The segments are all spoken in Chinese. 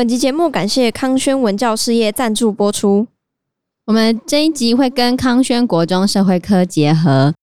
本集节目感谢康轩文教事业赞助播出。我们这一集会跟康轩国中社会科结合，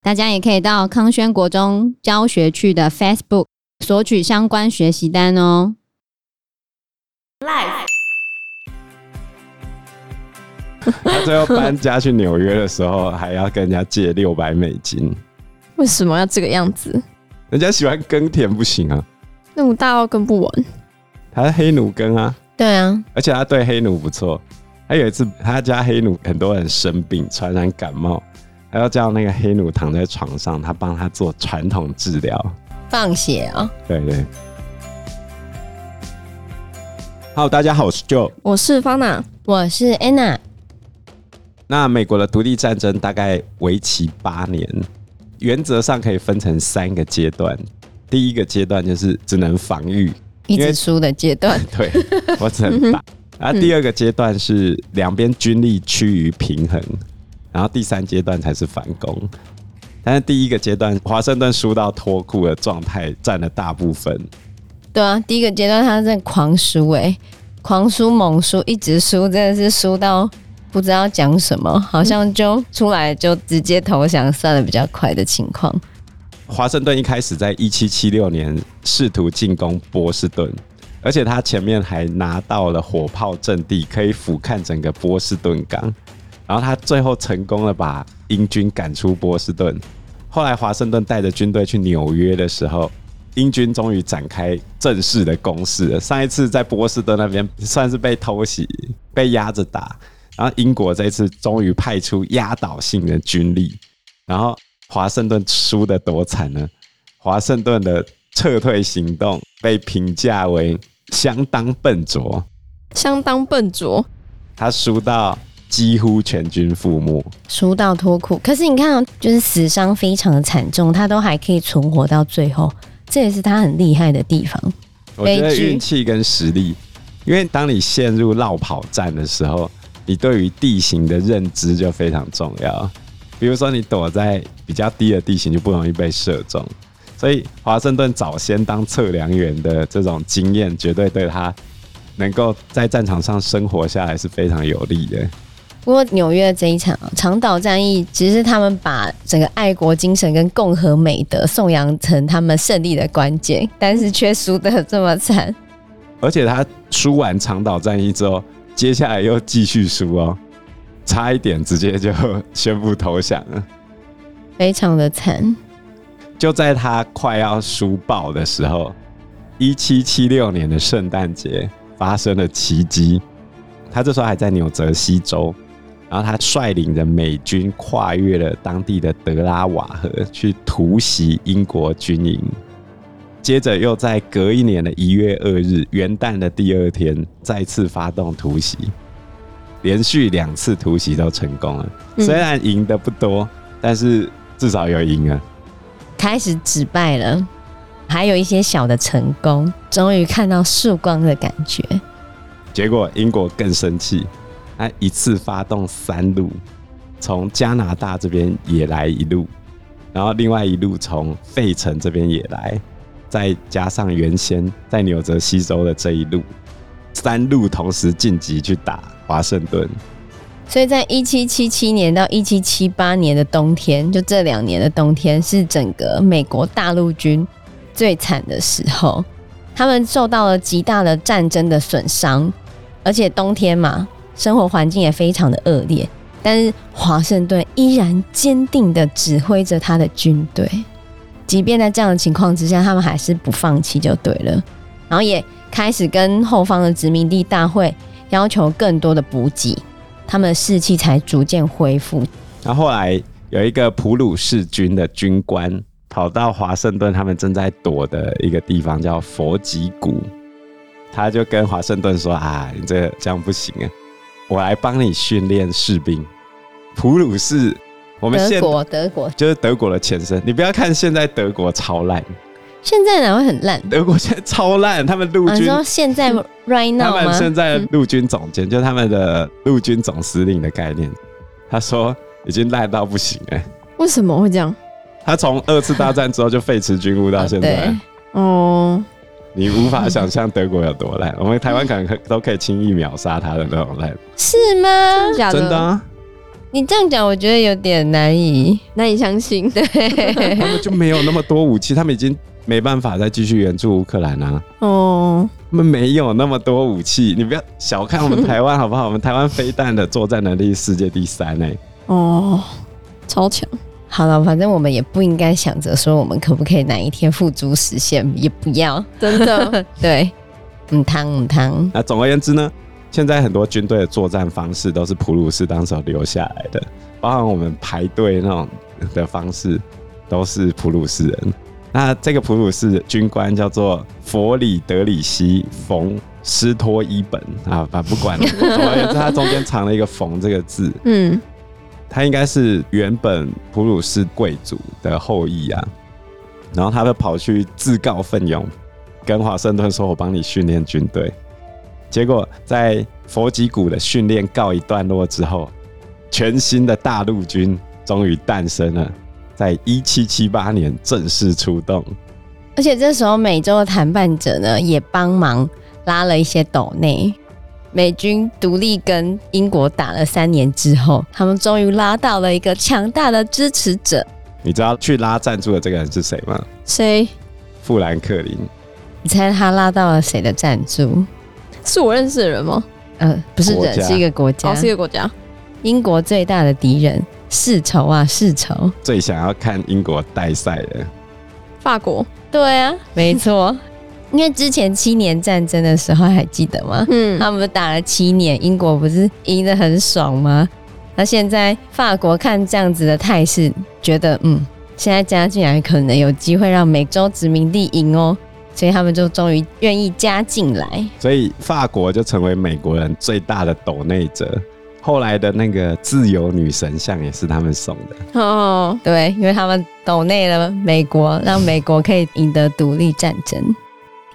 大家也可以到康轩国中教学区的 Facebook 索取相关学习单哦。Live。他最后搬家去纽约的时候，还要跟人家借六百美金。为什么要这个样子？人家喜欢耕田不行啊？那么大要耕不完。他是黑奴根啊，对啊，而且他对黑奴不错。他有一次，他家黑奴很多人生病，传染感冒，还要叫那个黑奴躺在床上，他帮他做传统治疗，放血啊。对对。好，大家好，我是 Joe，我是 Fana，我是 Anna。那美国的独立战争大概为期八年，原则上可以分成三个阶段。第一个阶段就是只能防御。一直输的阶段，对，我只能打。然后第二个阶段是两边军力趋于平衡，然后第三阶段才是反攻。但是第一个阶段，华盛顿输到脱裤的状态占了大部分。对啊，第一个阶段他在狂输，哎，狂输猛输，一直输，真的是输到不知道讲什么，好像就出来就直接投降，算得比较快的情况。华盛顿一开始在一七七六年试图进攻波士顿，而且他前面还拿到了火炮阵地，可以俯瞰整个波士顿港。然后他最后成功的把英军赶出波士顿。后来华盛顿带着军队去纽约的时候，英军终于展开正式的攻势。上一次在波士顿那边算是被偷袭，被压着打，然后英国这次终于派出压倒性的军力，然后。华盛顿输得多惨呢？华盛顿的撤退行动被评价为相当笨拙，相当笨拙。他输到几乎全军覆没，输到脱裤。可是你看，就是死伤非常的惨重，他都还可以存活到最后，这也是他很厉害的地方。我觉得运气跟实力，因为当你陷入落跑战的时候，你对于地形的认知就非常重要。比如说，你躲在比较低的地形，就不容易被射中。所以，华盛顿早先当测量员的这种经验，绝对对他能够在战场上生活下来是非常有利的。不过，纽约这一场长岛战役，其实他们把整个爱国精神跟共和美德颂扬成他们胜利的关键，但是却输得这么惨。而且，他输完长岛战役之后，接下来又继续输哦。差一点直接就宣布投降了，非常的惨。就在他快要输爆的时候，一七七六年的圣诞节发生了奇迹。他这时候还在纽泽西州，然后他率领着美军跨越了当地的德拉瓦河去突袭英国军营，接着又在隔一年的一月二日元旦的第二天再次发动突袭。连续两次突袭都成功了，虽然赢得不多，嗯，但是至少有赢啊。开始止败了，还有一些小的成功，终于看到曙光的感觉。结果英国更生气，他一次发动三路，从加拿大这边也来一路，然后另外一路从费城这边也来，再加上原先在纽泽西州的这一路。三路同时晋级去打华盛顿，所以在一七七七年到一七七八年的冬天，就这两年的冬天是整个美国大陆军最惨的时候，他们受到了极大的战争的损伤，而且冬天嘛，生活环境也非常的恶劣，但是华盛顿依然坚定的指挥着他的军队，即便在这样的情况之下，他们还是不放弃就对了，然后也。开始跟后方的殖民地大会要求更多的补给，他们的士气才逐渐恢复。然后后来有一个普鲁士军的军官跑到华盛顿他们正在躲的一个地方，叫佛吉谷，他就跟华盛顿说：“啊，你这这样不行啊，我来帮你训练士兵。普鲁士，我们现德国德国就是德国的前身。你不要看现在德国超烂。”现在哪会很烂？德国现在超烂，他们陆军。你说现在 right now 他们现在陆军总监、嗯，就他们的陆军总司令的概念，他说已经烂到不行哎。为什么会这样？他从二次大战之后就废弛军务到现在。哦、啊。你无法想象德国有多烂。我们台湾可能都可以轻易秒杀他的那种烂，是吗？真的假的？真的啊！你这样讲，我觉得有点难以难以相信。对，他们就没有那么多武器，他们已经没办法再继续援助乌克兰啊。哦，我们没有那么多武器，你不要小看我们台湾好不好？我们台湾飞弹的作战能力世界第三呢。哦，超强。好了，反正我们也不应该想着说我们可不可以哪一天付诸实现，也不要，真的。对，嗯，汤嗯汤。那总而言之呢，现在很多军队的作战方式都是普鲁士当时留下来的，包含我们排队那种的方式，都是普鲁士人。那这个普鲁士军官叫做佛里德里希·冯·斯托伊本啊，反正不管了，总而言之，他中间藏了一个“冯”这个字，嗯。他应该是原本普鲁士贵族的后裔啊，然后他就跑去自告奋勇，跟华盛顿说：“我帮你训练军队。”结果在佛吉谷的训练告一段落之后，全新的大陆军终于诞生了，在一七七八年正式出动。而且这时候，美洲的谈判者呢也帮忙拉了一些斗内。美军独立跟英国打了三年之后，他们终于拉到了一个强大的支持者。你知道去拉赞助的这个人是谁吗？谁？富兰克林。你猜他拉到了谁的赞助？是我认识的人吗？呃，不是人，是一个国家，哦，是一个国家。英国最大的敌人，世仇啊，世仇。最想要看英国代赛的，法国。对啊，没错。因为之前七年战争的时候还记得吗？嗯，他们打了七年，英国不是赢得很爽吗？那现在法国看这样子的态势，觉得嗯，现在加进来可能有机会让美洲殖民地赢哦，所以他们就终于愿意加进来。所以法国就成为美国人最大的斗内者。后来的那个自由女神像也是他们送的哦，对，因为他们斗内了美国，让美国可以赢得独立战争。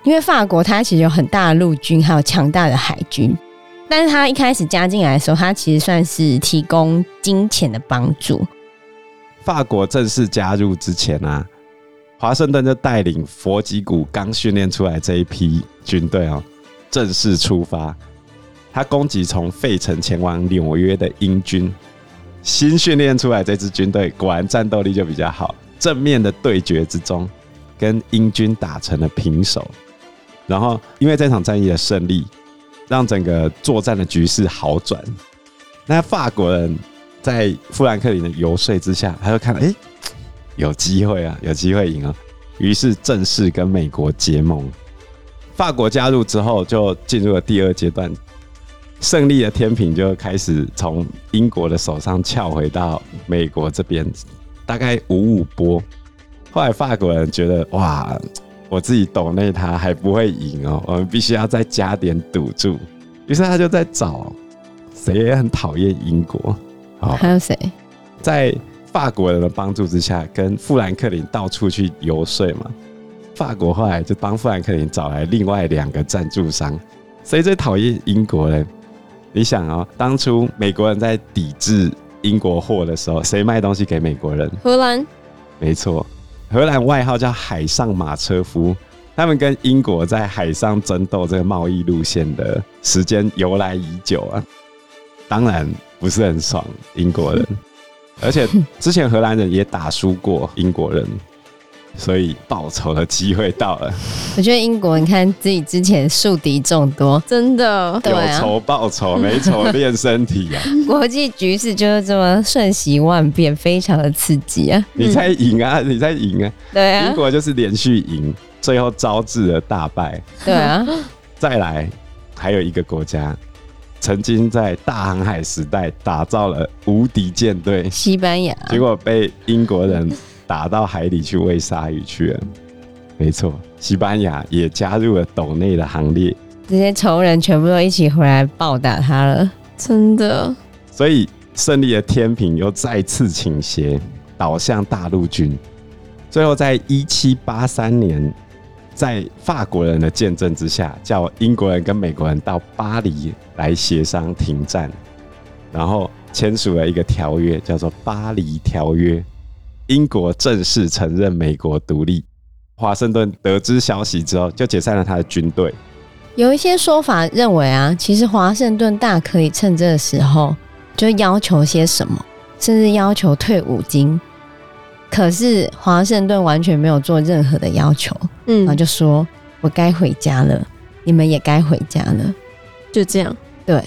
因为法国它其实有很大的陆军，还有强大的海军，但是它一开始加进来的时候，它其实算是提供金钱的帮助。法国正式加入之前啊，华盛顿就带领佛吉谷刚训练出来这一批军队哦，正式出发。他攻击从费城前往纽约的英军，新训练出来这支军队果然战斗力就比较好。正面的对决之中，跟英军打成了平手。然后，因为这场战役的胜利，让整个作战的局势好转。那法国人在富兰克林的游说之下，他就看，哎，有机会啊，有机会赢啊。于是正式跟美国结盟。法国加入之后，就进入了第二阶段，胜利的天平就开始从英国的手上翘回到美国这边，大概五五波。后来法国人觉得，哇！我自己懂那他还不会赢哦，我们必须要再加点赌注。于是他就在找谁也很讨厌英国，还有谁？在法国人的帮助之下，跟富兰克林到处去游说嘛。法国后来就帮富兰克林找来另外两个赞助商。谁最讨厌英国人？你想哦，当初美国人在抵制英国货的时候，谁卖东西给美国人？荷兰。没错。荷兰外号叫海上马车夫，他们跟英国在海上争斗这个贸易路线的时间由来已久啊，当然不是很爽英国人，而且之前荷兰人也打输过英国人。所以报仇的机会到了。我觉得英国，你看自己之前树敌众多，真的有仇报仇，没仇练身体啊。国际局势就是这么瞬息万变，非常的刺激啊！你在赢啊，你在赢啊！对啊，英国就是连续赢，最后招致了大败。对啊，再来还有一个国家，曾经在大航海时代打造了无敌舰队——西班牙，结果被英国人。打到海里去喂鲨鱼去了，没错，西班牙也加入了斗内的行列。这些仇人全部都一起回来报答他了，真的。所以胜利的天平又再次倾斜，倒向大陆军。最后，在一七八三年，在法国人的见证之下，叫英国人跟美国人到巴黎来协商停战，然后签署了一个条约，叫做《巴黎条约》。英国正式承认美国独立，华盛顿得知消息之后，就解散了他的军队。有一些说法认为啊，其实华盛顿大可以趁这个时候就要求些什么，甚至要求退伍金。可是华盛顿完全没有做任何的要求，嗯，然后就说：“我该回家了，你们也该回家了。”就这样，对，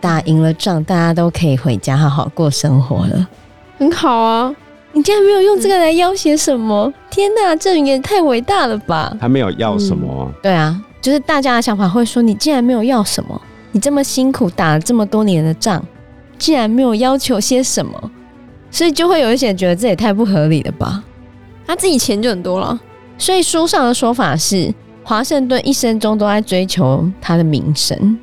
打赢了仗，大家都可以回家好好过生活了，很好啊。你竟然没有用这个来要挟什么？嗯、天哪，这人也太伟大了吧！他没有要什么、嗯，对啊。就是大家的想法会说，你竟然没有要什么？你这么辛苦打了这么多年的仗，竟然没有要求些什么？所以就会有一些人觉得这也太不合理了吧？他自己钱就很多了，所以书上的说法是，华盛顿一生中都在追求他的名声，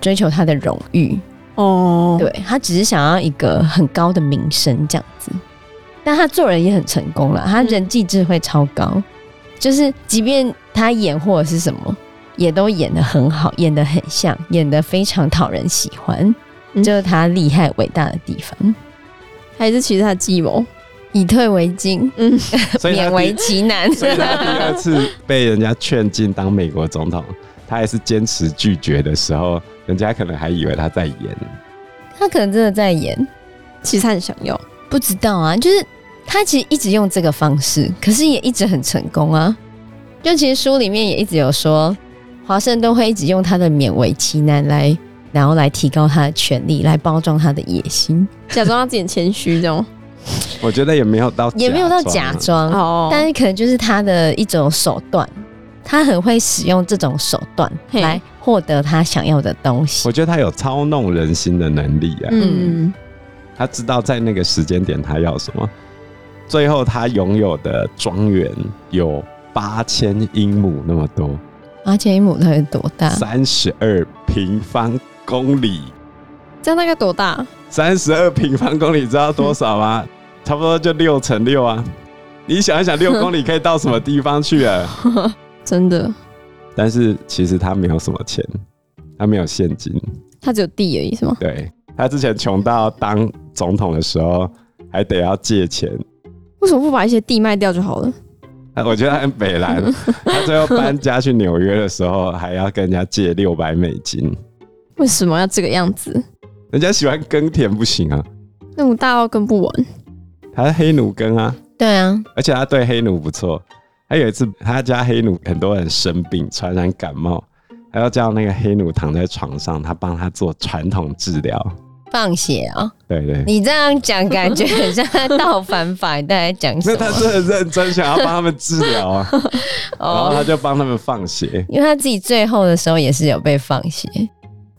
追求他的荣誉。哦，对，他只是想要一个很高的名声这样子，但他做人也很成功了，他人际智慧超高，嗯、就是即便他演或者是什么。也都演得很好，演得很像，演得非常讨人喜欢，就是他厉害伟大的地方。还是其实他计谋，以退为进，嗯，勉为其难。所以他第二次 被人家劝进当美国总统，他还是坚持拒绝的时候，人家可能还以为他在演。他可能真的在演，其实他很想要，不知道啊。就是他其实一直用这个方式，可是也一直很成功啊。就其实书里面也一直有说。华盛顿会一直用他的勉为其难来，然后来提高他的权力，来包装他的野心，假装他自己谦虚这种。我觉得也没有到，也没有到假装哦，但是可能就是他的一种手段，他很会使用这种手段来获得他想要的东西。我觉得他有操弄人心的能力啊，嗯，他知道在那个时间点他要什么。最后他拥有的庄园有八千英亩那么多。八千英亩它有多大？三十二平方公里，这样大概多大？三十二平方公里，知道多少吗？差不多就六乘六啊！你想一想，六公里可以到什么地方去啊？真的。但是其实他没有什么钱，他没有现金，他只有地而已，是吗？对，他之前穷到当总统的时候还得要借钱。为什么不把一些地卖掉就好了？我觉得他很北蓝，他最后搬家去纽约的时候，还要跟人家借六百美金。为什么要这个样子？人家喜欢耕田不行啊？那么大到耕不完。他是黑奴耕啊。对啊，而且他对黑奴不错。他有一次，他家黑奴很多人生病，传染感冒，还要叫那个黑奴躺在床上，他帮他做传统治疗。放血啊、喔！对，对对，你这样讲感觉很像在倒反法，你在讲什么？那他真的认真想要帮他们治疗啊，然后他就帮他们放血，因为他自己最后的时候也是有被放血，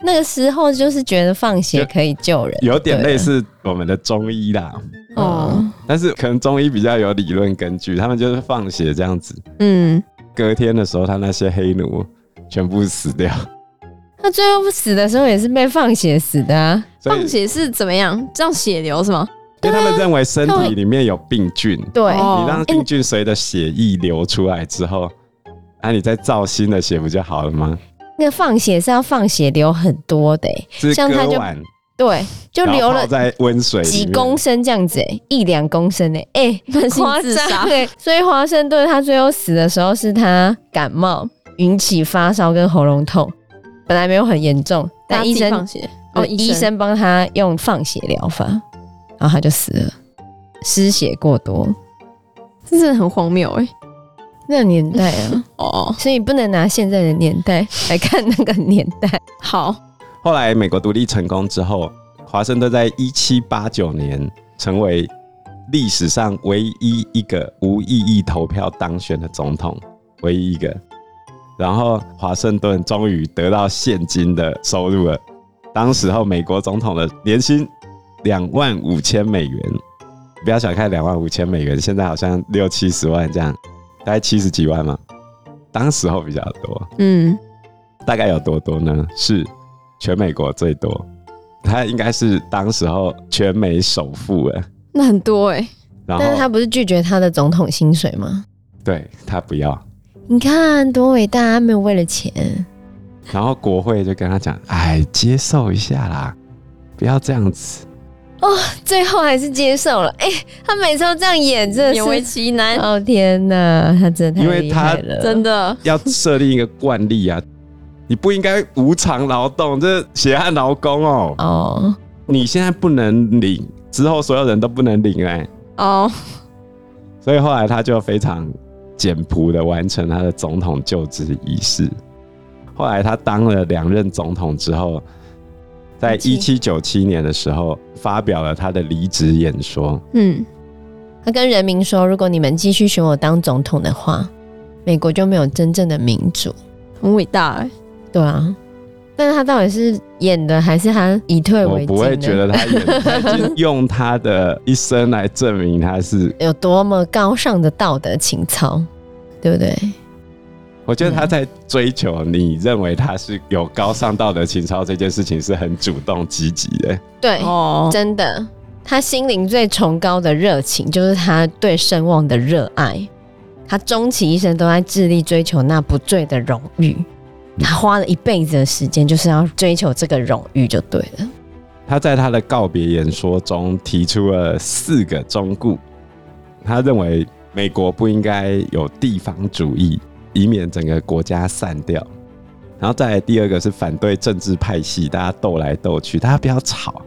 那个时候就是觉得放血可以救人，有点类似我们的中医啦。哦，但是可能中医比较有理论根据，他们就是放血这样子。嗯，隔天的时候，他那些黑奴全部死掉。他最后不死的时候也是被放血死的啊！放血是怎么样？这样血流是吗？因为他们认为身体里面有病菌，对，你让病菌随着血液流出来之后，那、欸啊、你再造新的血不就好了吗？那个放血是要放血流很多的、欸，像他就对，就流了在温水几公升这样子、欸，一两公升诶、欸，哎、欸，夸张 哎，所以华盛顿他最后死的时候是他感冒引起发烧跟喉咙痛。本来没有很严重，但医生哦，医生帮他用放血疗法，然后他就死了，失血过多，这真的很荒谬哎、欸！那个年代啊，哦，所以不能拿现在的年代来看那个年代。好，后来美国独立成功之后，华盛顿在一七八九年成为历史上唯一一个无异议投票当选的总统，唯一一个。然后华盛顿终于得到现金的收入了。当时候美国总统的年薪两万五千美元，不要小看两万五千美元，现在好像六七十万这样，大概七十几万嘛。当时候比较多，嗯，大概有多多呢？是全美国最多，他应该是当时候全美首富哎，那很多哎。然后但是他不是拒绝他的总统薪水吗？对，他不要。你看多伟大，他没有为了钱。然后国会就跟他讲：“哎，接受一下啦，不要这样子。”哦，最后还是接受了。哎、欸，他每次都这样演，真的是勉为其难。哦天哪，他真的太厉害了，真的要设立一个惯例啊！你不应该无偿劳动，这血汗劳工哦。哦，你现在不能领，之后所有人都不能领哎、欸。哦，所以后来他就非常简朴的完成他的总统就职仪式。后来他当了两任总统之后。在一七九七年的时候，发表了他的离职演说。嗯，他跟人民说：“如果你们继续选我当总统的话，美国就没有真正的民主。”很伟大对啊。但是他到底是演的，还是他以退为进？我不会觉得他演的，他已经用他的一生来证明他是有多么高尚的道德情操，对不对？我觉得他在追求你认为他是有高尚道德情操这件事情是很主动积极的。对，哦，真的，他心灵最崇高的热情就是他对声望的热爱。他终其一生都在致力追求那不坠的荣誉。他花了一辈子的时间就是要追求这个荣誉，就对了。他在他的告别演说中提出了四个忠固。他认为美国不应该有地方主义。以免整个国家散掉，然后再来第二个是反对政治派系，大家斗来斗去，大家不要吵。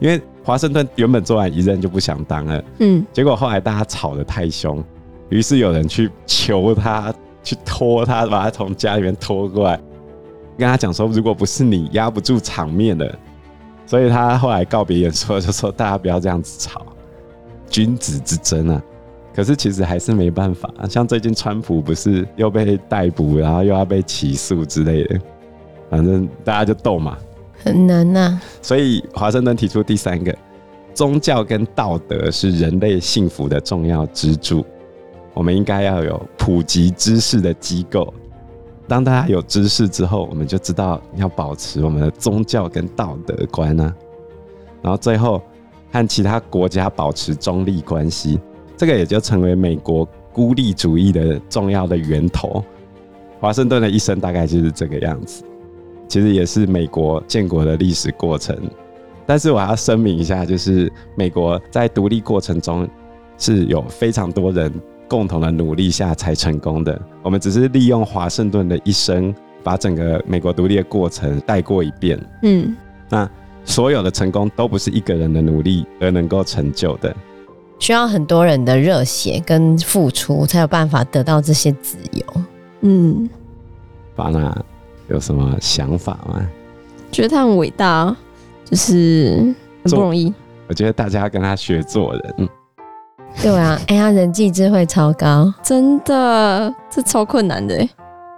因为华盛顿原本做完一任就不想当了，嗯，结果后来大家吵得太凶，于是有人去求他，去拖他，把他从家里面拖过来，跟他讲说，如果不是你压不住场面的，所以他后来告别演说就说，大家不要这样子吵，君子之争啊。可是其实还是没办法，像最近川普不是又被逮捕，然后又要被起诉之类的，反正大家就斗嘛，很难呐、啊。所以华盛顿提出第三个，宗教跟道德是人类幸福的重要支柱，我们应该要有普及知识的机构。当大家有知识之后，我们就知道要保持我们的宗教跟道德观啊。然后最后和其他国家保持中立关系。这个也就成为美国孤立主义的重要的源头。华盛顿的一生大概就是这个样子，其实也是美国建国的历史过程。但是我要声明一下，就是美国在独立过程中是有非常多人共同的努力下才成功的。我们只是利用华盛顿的一生，把整个美国独立的过程带过一遍。嗯，那所有的成功都不是一个人的努力而能够成就的。需要很多人的热血跟付出，才有办法得到这些自由。嗯，巴纳有什么想法吗？觉得他很伟大，就是很不容易。我觉得大家要跟他学做人。对啊，哎、欸，他人际智慧超高，真的，这超困难的。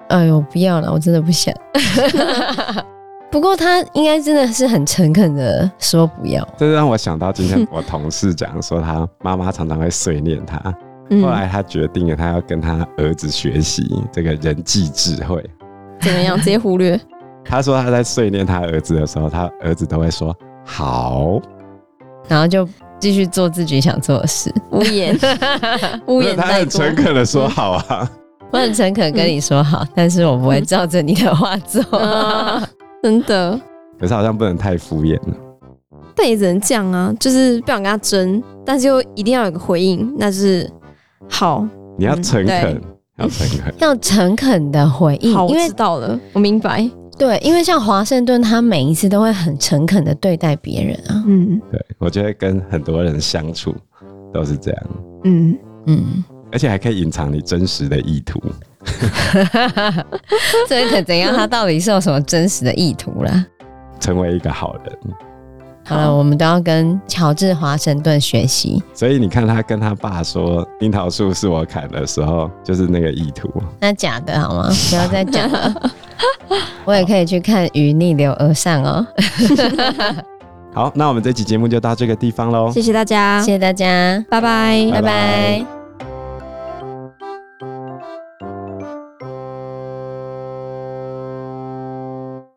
哎呦，不要了，我真的不想。不过他应该真的是很诚恳的说不要，这让我想到今天我同事讲说他妈妈常常会碎念他，后来他决定了他要跟他儿子学习这个人际智慧，怎么样？直接忽略。他说他在碎念他儿子的时候，他儿子都会说好，然后就继续做自己想做的事，无言，无言。他很诚恳的说好啊，我很诚恳跟你说好，但是我不会照着你的话做。真的，可是好像不能太敷衍了。但也只能这样啊，就是不想跟他争，但是又一定要有个回应，那就是好。你要诚恳、嗯，要诚恳，要诚恳的回应。好，我知道了，我明白。对，因为像华盛顿，他每一次都会很诚恳的对待别人啊。嗯，对，我觉得跟很多人相处都是这样。嗯嗯，而且还可以隐藏你真实的意图。所以可怎样？他到底是有什么真实的意图啦？成为一个好人。好了，我们都要跟乔治华盛顿学习。所以你看，他跟他爸说“樱桃树是我砍的时候”，就是那个意图。那假的好吗？不要再讲了。我也可以去看《鱼逆流而上》哦。好，那我们这期节目就到这个地方喽。谢谢大家，谢谢大家，拜拜，拜拜。拜拜。